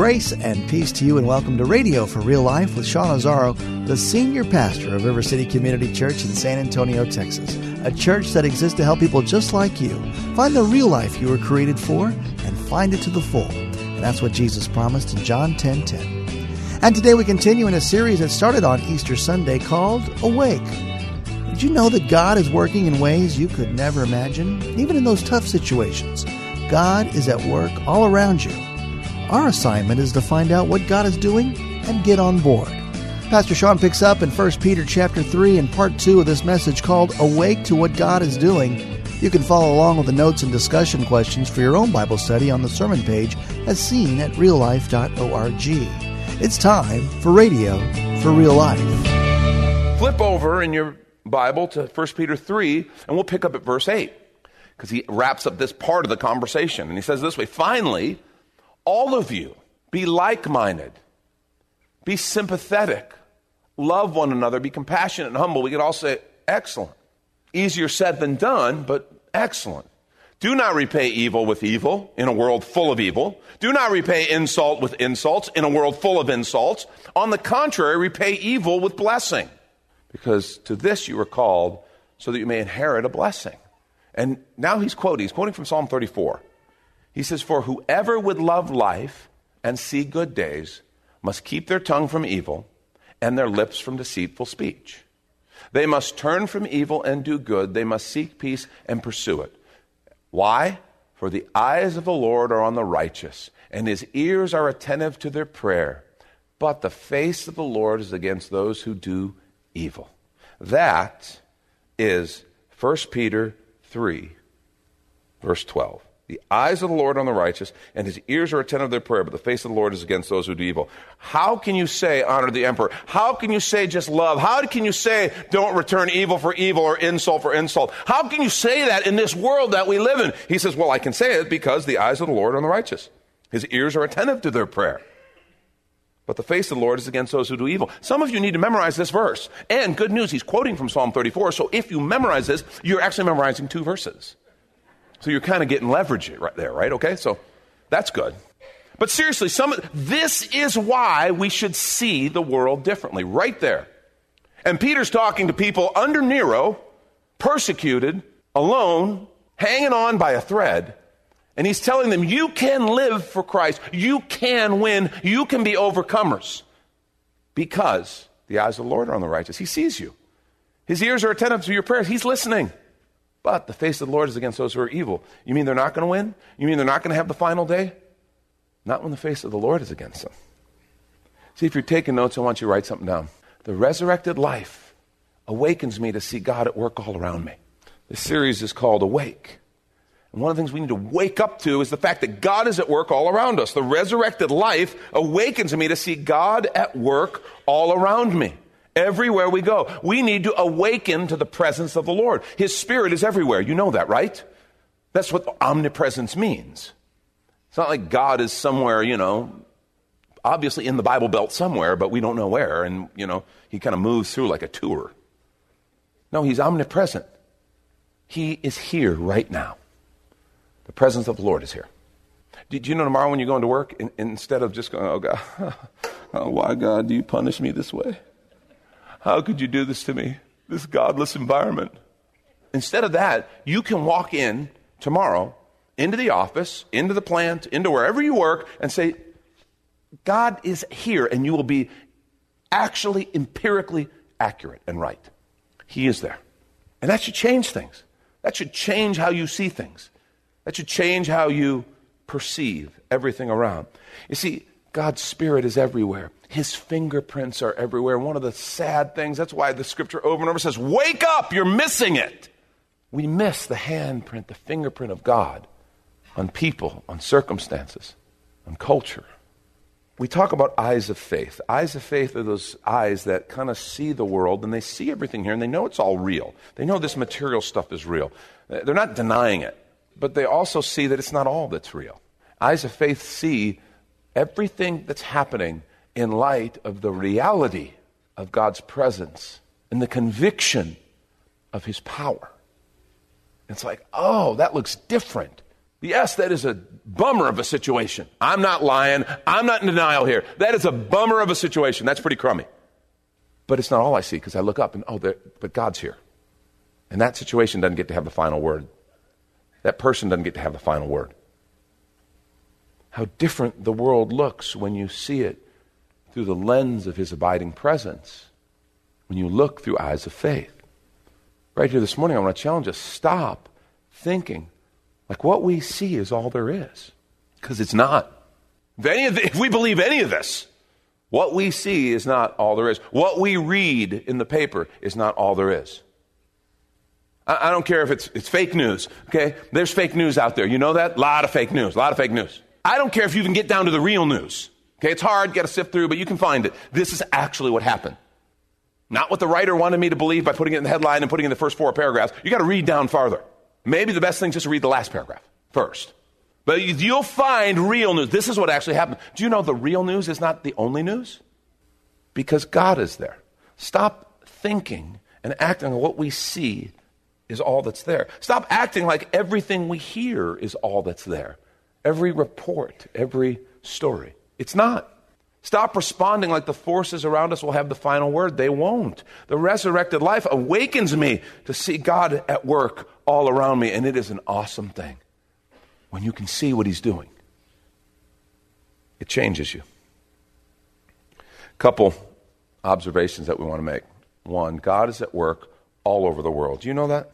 Grace and peace to you, and welcome to Radio for Real Life with Sean Azzaro, the senior pastor of River City Community Church in San Antonio, Texas. A church that exists to help people just like you find the real life you were created for and find it to the full. And that's what Jesus promised in John 10 10. And today we continue in a series that started on Easter Sunday called Awake. Did you know that God is working in ways you could never imagine, even in those tough situations? God is at work all around you. Our assignment is to find out what God is doing and get on board. Pastor Sean picks up in 1 Peter chapter 3 and part 2 of this message called Awake to What God is Doing. You can follow along with the notes and discussion questions for your own Bible study on the sermon page as seen at reallife.org. It's time for Radio for Real Life. Flip over in your Bible to 1 Peter 3, and we'll pick up at verse 8 because he wraps up this part of the conversation. And he says this way Finally, all of you be like minded, be sympathetic, love one another, be compassionate and humble. We could all say, excellent. Easier said than done, but excellent. Do not repay evil with evil in a world full of evil. Do not repay insult with insults in a world full of insults. On the contrary, repay evil with blessing. Because to this you were called so that you may inherit a blessing. And now he's quoting, he's quoting from Psalm 34. He says, For whoever would love life and see good days must keep their tongue from evil and their lips from deceitful speech. They must turn from evil and do good. They must seek peace and pursue it. Why? For the eyes of the Lord are on the righteous, and his ears are attentive to their prayer. But the face of the Lord is against those who do evil. That is 1 Peter 3, verse 12. The eyes of the Lord are on the righteous, and his ears are attentive to their prayer, but the face of the Lord is against those who do evil. How can you say honor the emperor? How can you say just love? How can you say don't return evil for evil or insult for insult? How can you say that in this world that we live in? He says, Well, I can say it because the eyes of the Lord are on the righteous. His ears are attentive to their prayer. But the face of the Lord is against those who do evil. Some of you need to memorize this verse. And good news, he's quoting from Psalm 34. So if you memorize this, you're actually memorizing two verses. So you're kind of getting leverage right there, right? Okay, so that's good. But seriously, some this is why we should see the world differently, right there. And Peter's talking to people under Nero, persecuted, alone, hanging on by a thread. And he's telling them, you can live for Christ. You can win. You can be overcomers. Because the eyes of the Lord are on the righteous. He sees you. His ears are attentive to your prayers. He's listening. But the face of the Lord is against those who are evil. You mean they're not going to win? You mean they're not going to have the final day? Not when the face of the Lord is against them. See, if you're taking notes, I want you to write something down. The resurrected life awakens me to see God at work all around me. This series is called Awake. And one of the things we need to wake up to is the fact that God is at work all around us. The resurrected life awakens me to see God at work all around me. Everywhere we go, we need to awaken to the presence of the Lord. His Spirit is everywhere. You know that, right? That's what omnipresence means. It's not like God is somewhere, you know, obviously in the Bible Belt somewhere, but we don't know where. And, you know, he kind of moves through like a tour. No, he's omnipresent. He is here right now. The presence of the Lord is here. Do you know tomorrow when you're going to work, in, instead of just going, oh God, oh, why God do you punish me this way? How could you do this to me? This godless environment. Instead of that, you can walk in tomorrow into the office, into the plant, into wherever you work, and say, God is here, and you will be actually empirically accurate and right. He is there. And that should change things. That should change how you see things. That should change how you perceive everything around. You see, God's Spirit is everywhere. His fingerprints are everywhere. One of the sad things, that's why the scripture over and over says, Wake up, you're missing it. We miss the handprint, the fingerprint of God on people, on circumstances, on culture. We talk about eyes of faith. Eyes of faith are those eyes that kind of see the world and they see everything here and they know it's all real. They know this material stuff is real. Uh, they're not denying it, but they also see that it's not all that's real. Eyes of faith see everything that's happening in light of the reality of God's presence and the conviction of His power. It's like, oh, that looks different. Yes, that is a bummer of a situation. I'm not lying. I'm not in denial here. That is a bummer of a situation. That's pretty crummy. But it's not all I see because I look up and, oh, but God's here. And that situation doesn't get to have the final word. That person doesn't get to have the final word. How different the world looks when you see it through the lens of his abiding presence, when you look through eyes of faith. Right here this morning, I want to challenge us stop thinking like what we see is all there is. Because it's not. If, the, if we believe any of this, what we see is not all there is. What we read in the paper is not all there is. I, I don't care if it's, it's fake news, okay? There's fake news out there. You know that? A lot of fake news, a lot of fake news. I don't care if you can get down to the real news. Okay, it's hard, got to sift through, but you can find it. This is actually what happened. Not what the writer wanted me to believe by putting it in the headline and putting in the first four paragraphs. You got to read down farther. Maybe the best thing is just to read the last paragraph first. But you'll find real news. This is what actually happened. Do you know the real news is not the only news? Because God is there. Stop thinking and acting on what we see is all that's there. Stop acting like everything we hear is all that's there. Every report, every story. It's not. Stop responding like the forces around us will have the final word. They won't. The resurrected life awakens me to see God at work all around me, and it is an awesome thing when you can see what He's doing. It changes you. Couple observations that we want to make. One, God is at work all over the world. Do you know that?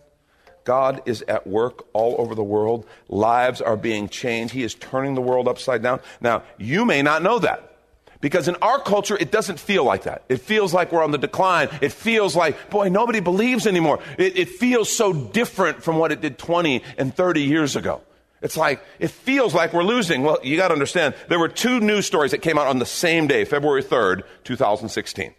God is at work all over the world. Lives are being changed. He is turning the world upside down. Now, you may not know that. Because in our culture, it doesn't feel like that. It feels like we're on the decline. It feels like, boy, nobody believes anymore. It, it, feels so different from what it did 20 and 30 years ago. It's like, it feels like we're losing. Well, you got to understand, there were two news stories that came out on the same day, February 3rd, 2016.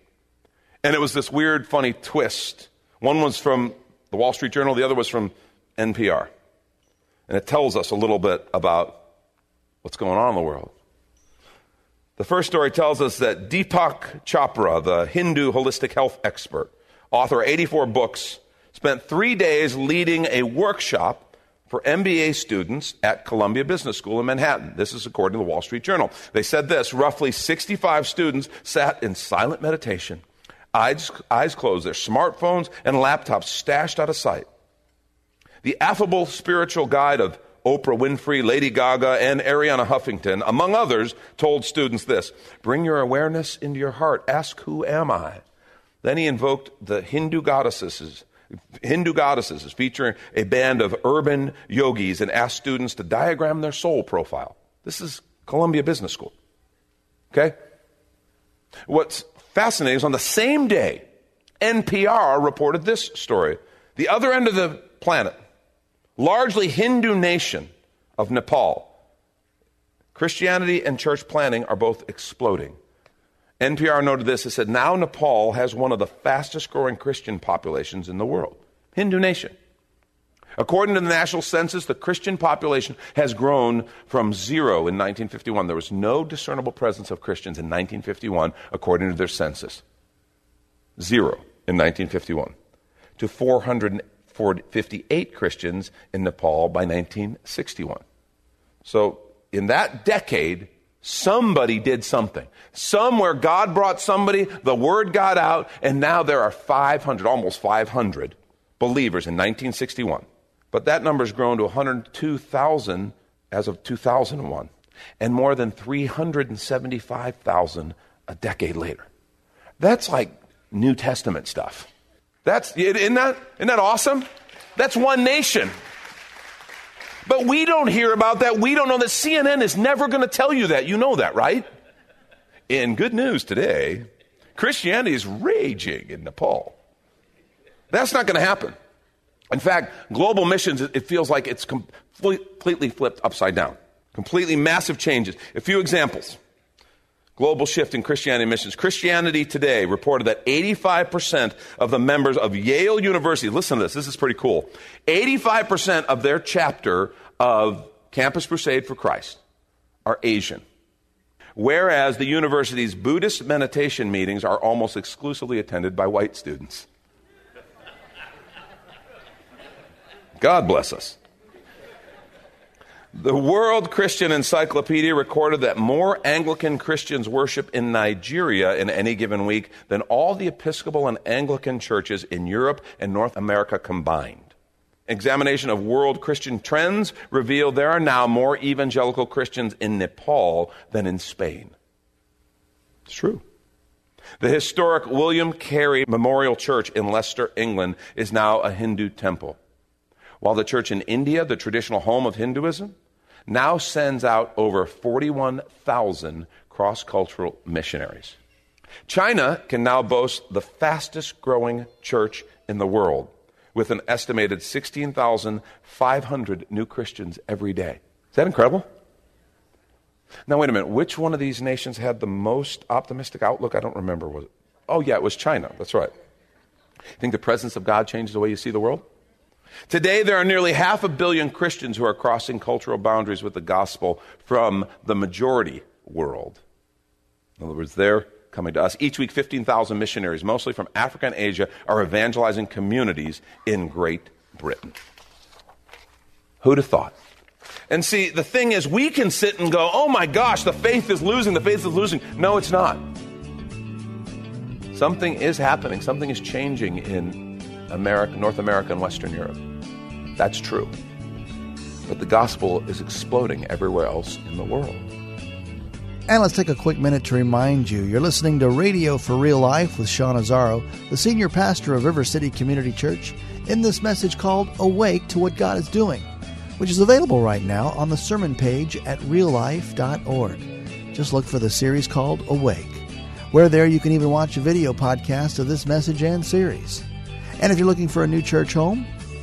And it was this weird, funny twist. One was from the Wall Street Journal, the other was from NPR. And it tells us a little bit about what's going on in the world. The first story tells us that Deepak Chopra, the Hindu holistic health expert, author of 84 books, spent three days leading a workshop for MBA students at Columbia Business School in Manhattan. This is according to the Wall Street Journal. They said this roughly 65 students sat in silent meditation, eyes, eyes closed, their smartphones and laptops stashed out of sight. The affable spiritual guide of Oprah Winfrey, Lady Gaga, and Arianna Huffington, among others, told students this Bring your awareness into your heart. Ask, Who am I? Then he invoked the Hindu goddesses. Hindu goddesses featuring a band of urban yogis and asked students to diagram their soul profile. This is Columbia Business School. Okay? What's fascinating is on the same day, NPR reported this story. The other end of the planet, largely Hindu nation of Nepal, Christianity and church planting are both exploding. NPR noted this. It said, now Nepal has one of the fastest growing Christian populations in the world. Hindu nation. According to the national census, the Christian population has grown from zero in 1951. There was no discernible presence of Christians in 1951, according to their census. Zero in 1951. To 458 Christians in Nepal by 1961. So, in that decade, somebody did something. Somewhere God brought somebody, the word got out, and now there are 500, almost 500 believers in 1961. But that number has grown to 102,000 as of 2001, and more than 375,000 a decade later. That's like New Testament stuff. That's, isn't that, isn't that awesome? That's one nation. But we don't hear about that. We don't know that. CNN is never going to tell you that. You know that, right? In good news today, Christianity is raging in Nepal. That's not going to happen. In fact, global missions, it feels like it's completely flipped upside down. Completely massive changes. A few examples. Global shift in Christianity missions. Christianity Today reported that 85% of the members of Yale University, listen to this, this is pretty cool. 85% of their chapter of Campus Crusade for Christ are Asian. Whereas the university's Buddhist meditation meetings are almost exclusively attended by white students. God bless us. The World Christian Encyclopedia recorded that more Anglican Christians worship in Nigeria in any given week than all the Episcopal and Anglican churches in Europe and North America combined. Examination of world Christian trends revealed there are now more evangelical Christians in Nepal than in Spain. It's true. The historic William Carey Memorial Church in Leicester, England, is now a Hindu temple. While the church in India, the traditional home of Hinduism, now sends out over 41,000 cross cultural missionaries. China can now boast the fastest growing church in the world with an estimated 16,500 new Christians every day. Is that incredible? Now, wait a minute. Which one of these nations had the most optimistic outlook? I don't remember. Was it? Oh, yeah, it was China. That's right. Think the presence of God changes the way you see the world? Today, there are nearly half a billion Christians who are crossing cultural boundaries with the gospel from the majority world. In other words, they're coming to us. Each week, 15,000 missionaries, mostly from Africa and Asia, are evangelizing communities in Great Britain. Who'd have thought? And see, the thing is, we can sit and go, oh my gosh, the faith is losing, the faith is losing. No, it's not. Something is happening, something is changing in America, North America, and Western Europe. That's true. But the gospel is exploding everywhere else in the world. And let's take a quick minute to remind you you're listening to Radio for Real Life with Sean Azzaro, the senior pastor of River City Community Church, in this message called Awake to What God is Doing, which is available right now on the sermon page at reallife.org. Just look for the series called Awake. Where there you can even watch a video podcast of this message and series. And if you're looking for a new church home,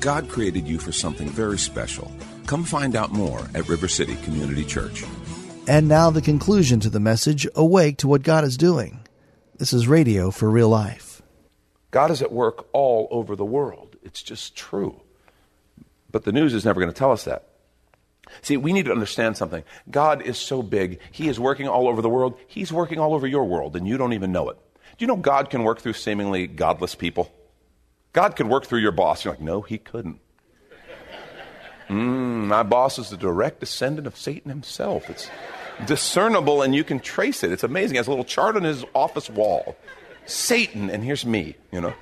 God created you for something very special. Come find out more at River City Community Church. And now the conclusion to the message Awake to What God is Doing. This is Radio for Real Life. God is at work all over the world. It's just true. But the news is never going to tell us that. See, we need to understand something. God is so big, He is working all over the world. He's working all over your world, and you don't even know it. Do you know God can work through seemingly godless people? God could work through your boss. You're like, no, he couldn't. Mm, my boss is the direct descendant of Satan himself. It's discernible and you can trace it. It's amazing. He has a little chart on his office wall. Satan, and here's me, you know.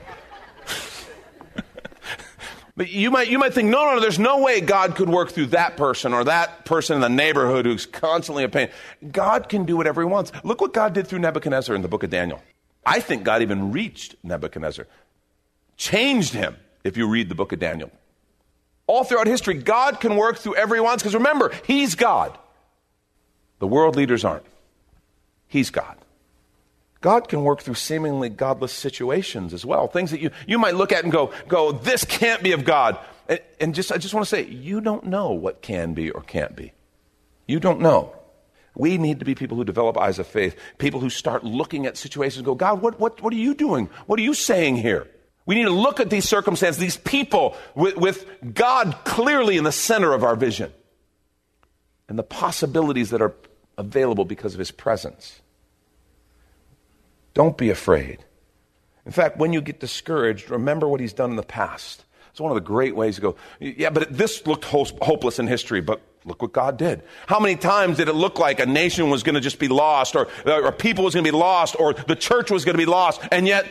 but you might, you might think, no, no, no, there's no way God could work through that person or that person in the neighborhood who's constantly in pain. God can do whatever he wants. Look what God did through Nebuchadnezzar in the book of Daniel. I think God even reached Nebuchadnezzar changed him if you read the book of Daniel. All throughout history, God can work through everyone's because remember, He's God. The world leaders aren't. He's God. God can work through seemingly godless situations as well. Things that you, you might look at and go, go, this can't be of God. And, and just I just want to say, you don't know what can be or can't be. You don't know. We need to be people who develop eyes of faith, people who start looking at situations and go, God, what, what, what are you doing? What are you saying here? We need to look at these circumstances, these people, with, with, God clearly in the center of our vision and the possibilities that are available because of His presence. Don't be afraid. In fact, when you get discouraged, remember what he's done in the past. It's one of the great ways to go, yeah, but this looked hopeless in history, but look what God did. How many times did it look like a nation was going to just be lost, or, or people was going to be lost, or the church was going to be lost, and yet,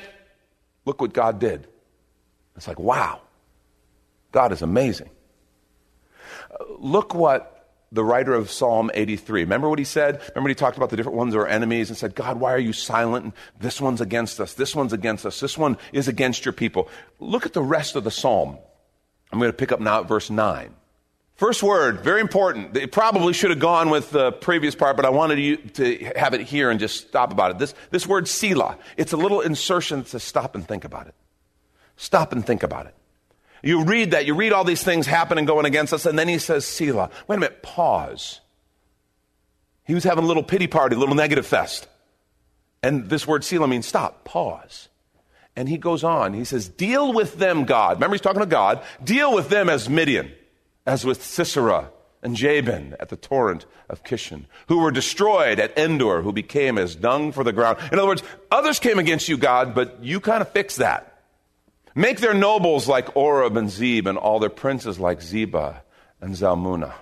look what God did. It's like, wow, God is amazing. Uh, look what the writer of Psalm 83. Remember what he said? Remember he talked about the different ones that are enemies and said, God, why are you silent? This one's against us. This one's against us. This one is against your people. Look at the rest of the psalm. I'm going to pick up now at verse 9. First word, very important. It probably should have gone with the previous part, but I wanted you to have it here and just stop about it. This, this word Selah, it's a little insertion to stop and think about it. Stop and think about it. You read that, you read all these things happening going against us, and then he says, Selah. Wait a minute, pause. He was having a little pity party, a little negative fest. And this word Selah means stop, pause. And he goes on, he says, Deal with them, God. Remember, he's talking to God. Deal with them as Midian, as with Sisera and Jabin at the torrent of Kishon, who were destroyed at Endor, who became as dung for the ground. In other words, others came against you, God, but you kind of fixed that. Make their nobles like Oreb and Zeb, and all their princes like Zebah and Zalmunna,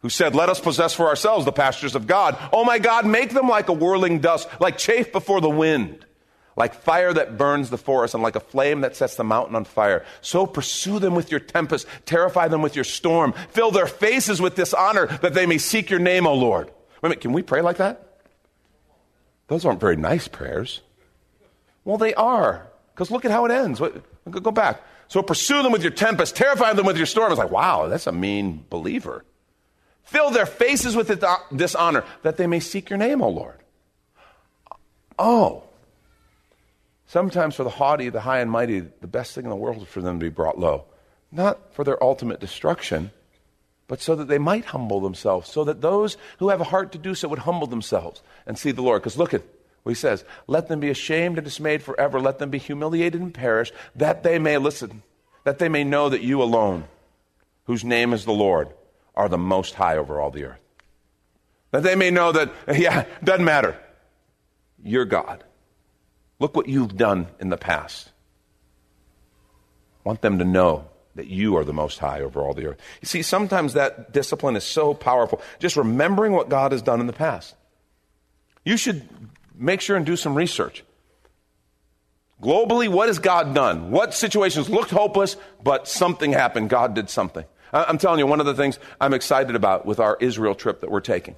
who said, Let us possess for ourselves the pastures of God. Oh my God, make them like a whirling dust, like chaff before the wind, like fire that burns the forest, and like a flame that sets the mountain on fire. So pursue them with your tempest, terrify them with your storm, fill their faces with dishonor, that they may seek your name, O Lord. Wait a minute, can we pray like that? Those aren't very nice prayers. Well, they are. Because look at how it ends. Go back. So pursue them with your tempest, terrify them with your storm. It's like, wow, that's a mean believer. Fill their faces with dishonor, that they may seek your name, O Lord. Oh. Sometimes for the haughty, the high and mighty, the best thing in the world is for them to be brought low. Not for their ultimate destruction, but so that they might humble themselves, so that those who have a heart to do so would humble themselves and see the Lord. Because look at what he says, Let them be ashamed and dismayed forever. Let them be humiliated and perish, that they may listen, that they may know that you alone, whose name is the Lord, are the most high over all the earth. That they may know that, yeah, doesn't matter. You're God. Look what you've done in the past. Want them to know that you are the most high over all the earth. You see, sometimes that discipline is so powerful. Just remembering what God has done in the past. You should make sure and do some research. Globally, what has God done? What situations looked hopeless, but something happened? God did something. I'm telling you, one of the things I'm excited about with our Israel trip that we're taking,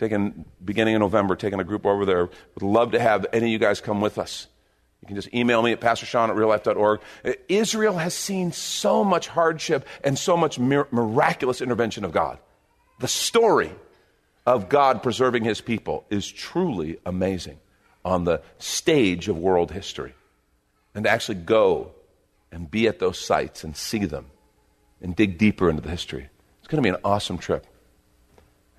taking beginning in November, taking a group over there. Would love to have any of you guys come with us. You can just email me at pastorsean at reallife.org. Israel has seen so much hardship and so much miraculous intervention of God. The story of God preserving his people is truly amazing on the stage of world history. And to actually go and be at those sites and see them and dig deeper into the history. It's going to be an awesome trip.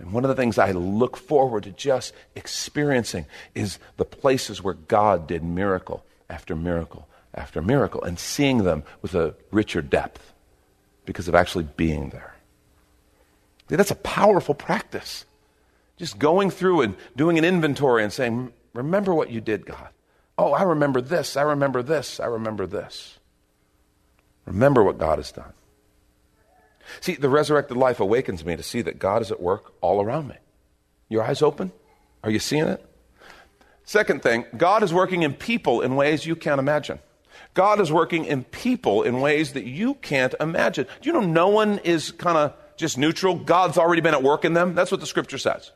And one of the things I look forward to just experiencing is the places where God did miracle after miracle after miracle and seeing them with a richer depth because of actually being there. That's a powerful practice. Just going through and doing an inventory and saying, Remember what you did, God. Oh, I remember this. I remember this. I remember this. Remember what God has done. See, the resurrected life awakens me to see that God is at work all around me. Your eyes open? Are you seeing it? Second thing, God is working in people in ways you can't imagine. God is working in people in ways that you can't imagine. Do you know no one is kind of just neutral? God's already been at work in them. That's what the scripture says.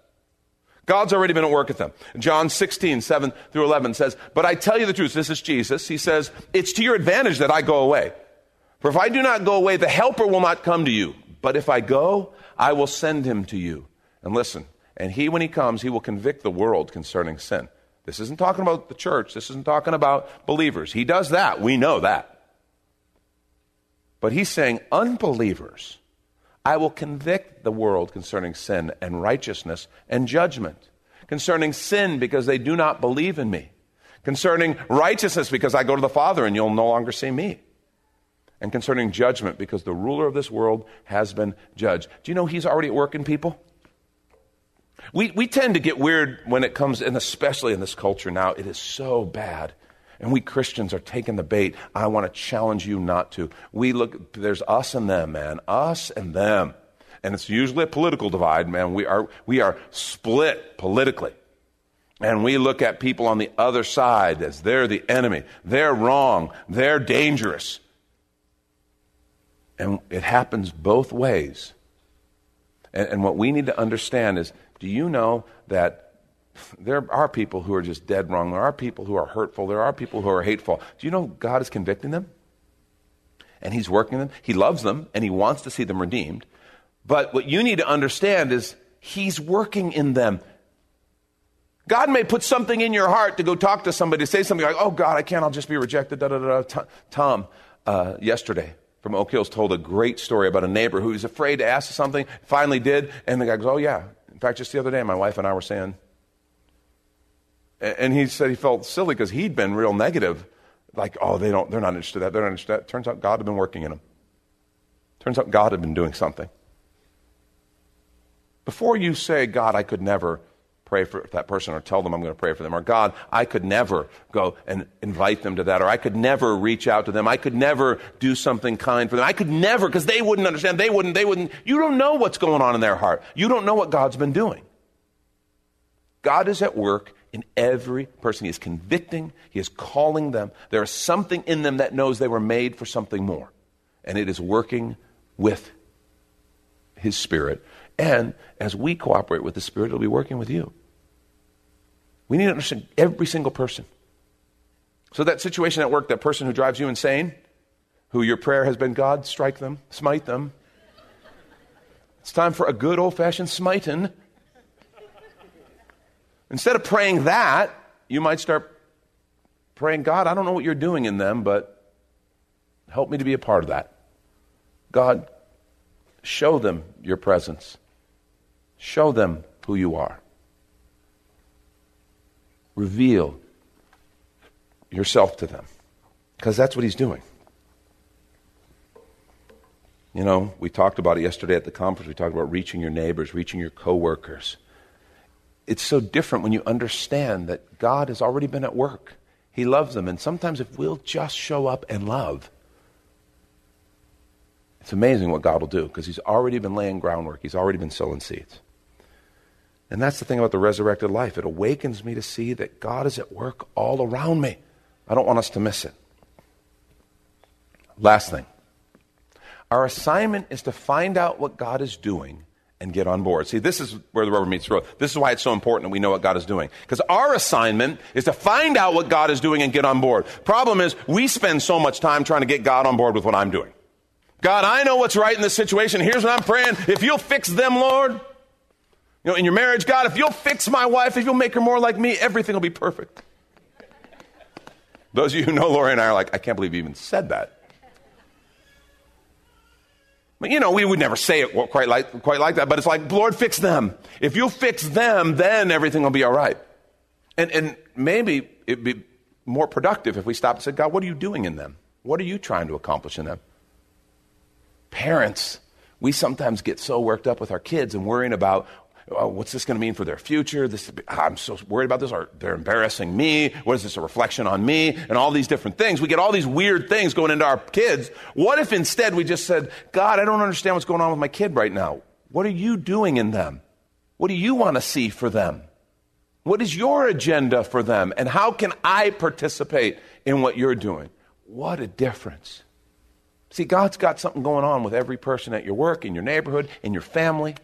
God's already been at work with them. John 16, 7 through 11 says, But I tell you the truth, this is Jesus. He says, It's to your advantage that I go away. For if I do not go away, the helper will not come to you. But if I go, I will send him to you. And listen, and he, when he comes, he will convict the world concerning sin. This isn't talking about the church. This isn't talking about believers. He does that. We know that. But he's saying unbelievers I will convict the world concerning sin and righteousness and judgment. Concerning sin, because they do not believe in me. Concerning righteousness, because I go to the Father and you'll no longer see me. And concerning judgment, because the ruler of this world has been judged. Do you know he's already at work in people? We, we tend to get weird when it comes, and especially in this culture now, it is so bad. And we Christians are taking the bait. I want to challenge you not to. We look, there's us and them, man. Us and them. And it's usually a political divide, man. We are, we are split politically. And we look at people on the other side as they're the enemy. They're wrong. They're dangerous. And it happens both ways. And, and what we need to understand is do you know that there are people who are just dead wrong? There are people who are hurtful. There are people who are hateful. Do you know God is convicting them? And He's working them. He loves them and He wants to see them redeemed. But what you need to understand is He's working in them. God may put something in your heart to go talk to somebody, say something like, oh, God, I can't, I'll just be rejected. Da, da, da. Tom, uh, yesterday from Oak Hills, told a great story about a neighbor who was afraid to ask something, finally did, and the guy goes, oh, yeah. In fact, just the other day, my wife and I were saying, and he said he felt silly because he'd been real negative. Like, oh, they don't, they're not interested in that. They're not interested in that. Turns out God had been working in them. Turns out God had been doing something. Before you say, God, I could never, pray for that person or tell them I'm going to pray for them. Or God, I could never go and invite them to that. Or I could never reach out to them. I could never do something kind for them. I could never, because they wouldn't understand. They wouldn't, they wouldn't. You don't know what's going on in their heart. You don't know what God's been doing. God is at work in every person. He is convicting, He is calling them. There is something in them that knows they were made for something more. And it is working with His Spirit and as we cooperate with the Spirit, it'll be working with you. We need to understand every single person. So, that situation at work, that person who drives you insane, who your prayer has been, God, strike them, smite them. It's time for a good old fashioned smiting. Instead of praying that, you might start praying, God, I don't know what you're doing in them, but help me to be a part of that. God, show them your presence. Show them who you are. Reveal yourself to them. Because that's what he's doing. You know, we talked about it yesterday at the conference. We talked about reaching your neighbors, reaching your coworkers. It's so different when you understand that God has already been at work. He loves them. And sometimes if we'll just show up and love, it's amazing what God will do because He's already been laying groundwork. He's already been sowing seeds. And that's the thing about the resurrected life. It awakens me to see that God is at work all around me. I don't want us to miss it. Last thing our assignment is to find out what God is doing and get on board. See, this is where the rubber meets the road. This is why it's so important that we know what God is doing. Because our assignment is to find out what God is doing and get on board. Problem is, we spend so much time trying to get God on board with what I'm doing. God, I know what's right in this situation. Here's what I'm praying. If you'll fix them, Lord, you know, in your marriage, God, if you'll fix my wife, if you'll make her more like me, everything will be perfect. Those of you who know Lori and I are like, I can't believe you even said that. But, you know, we would never say it quite like, quite like that, but it's like, Lord, fix them. If you fix them, then everything will be all right. And, and maybe it'd be more productive if we stopped and said, God, what are you doing in them? What are you trying to accomplish in them? Parents, we sometimes get so worked up with our kids and worrying about oh, what's this going to mean for their future? This, I'm so worried about this. Or they're embarrassing me. What is this a reflection on me? And all these different things. We get all these weird things going into our kids. What if instead we just said, God, I don't understand what's going on with my kid right now. What are you doing in them? What do you want to see for them? What is your agenda for them? And how can I participate in what you're doing? What a difference. See, God's got something going on with every person at your work, in your neighborhood, in your family.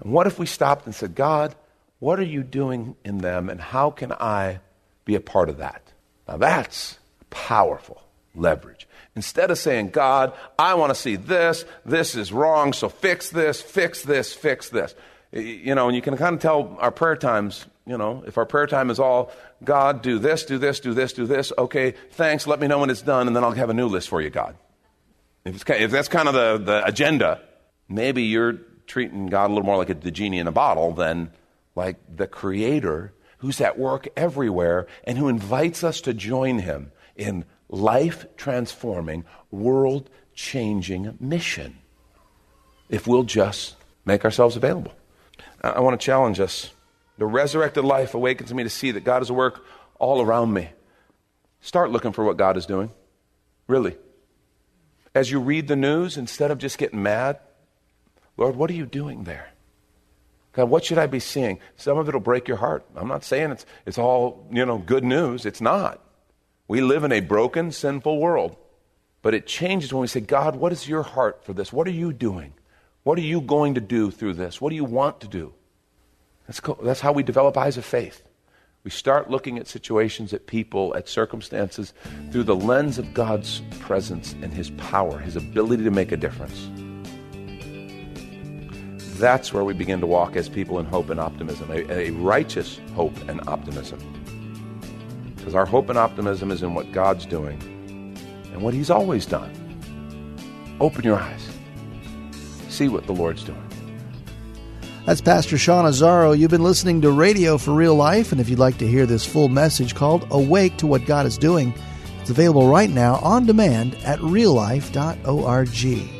And what if we stopped and said, God, what are you doing in them and how can I be a part of that? Now that's powerful leverage. Instead of saying, God, I want to see this, this is wrong, so fix this, fix this, fix this. You know, and you can kind of tell our prayer times, you know, if our prayer time is all, God, do this, do this, do this, do this, okay, thanks, let me know when it's done, and then I'll have a new list for you, God. If, if that's kind of the, the agenda, maybe you're treating God a little more like a, the genie in a bottle than like the creator who's at work everywhere and who invites us to join him in life transforming, world changing mission if we'll just make ourselves available. I, I want to challenge us. The resurrected life awakens me to see that God is at work all around me. Start looking for what God is doing. Really. As you read the news, instead of just getting mad, Lord, what are you doing there? God, what should I be seeing? Some of it will break your heart. I'm not saying it's, it's all, you know, good news. It's not. We live in a broken, sinful world. But it changes when we say, God, what is your heart for this? What are you doing? What are you going to do through this? What do you want to do? That's, cool. That's how we develop eyes of faith. We start looking at situations, at people, at circumstances through the lens of God's presence and His power, His ability to make a difference. That's where we begin to walk as people in hope and optimism, a, a righteous hope and optimism. Because our hope and optimism is in what God's doing and what He's always done. Open your eyes, see what the Lord's doing. That's Pastor Sean Azzaro. You've been listening to Radio for Real Life, and if you'd like to hear this full message called Awake to What God is Doing, it's available right now on demand at reallife.org.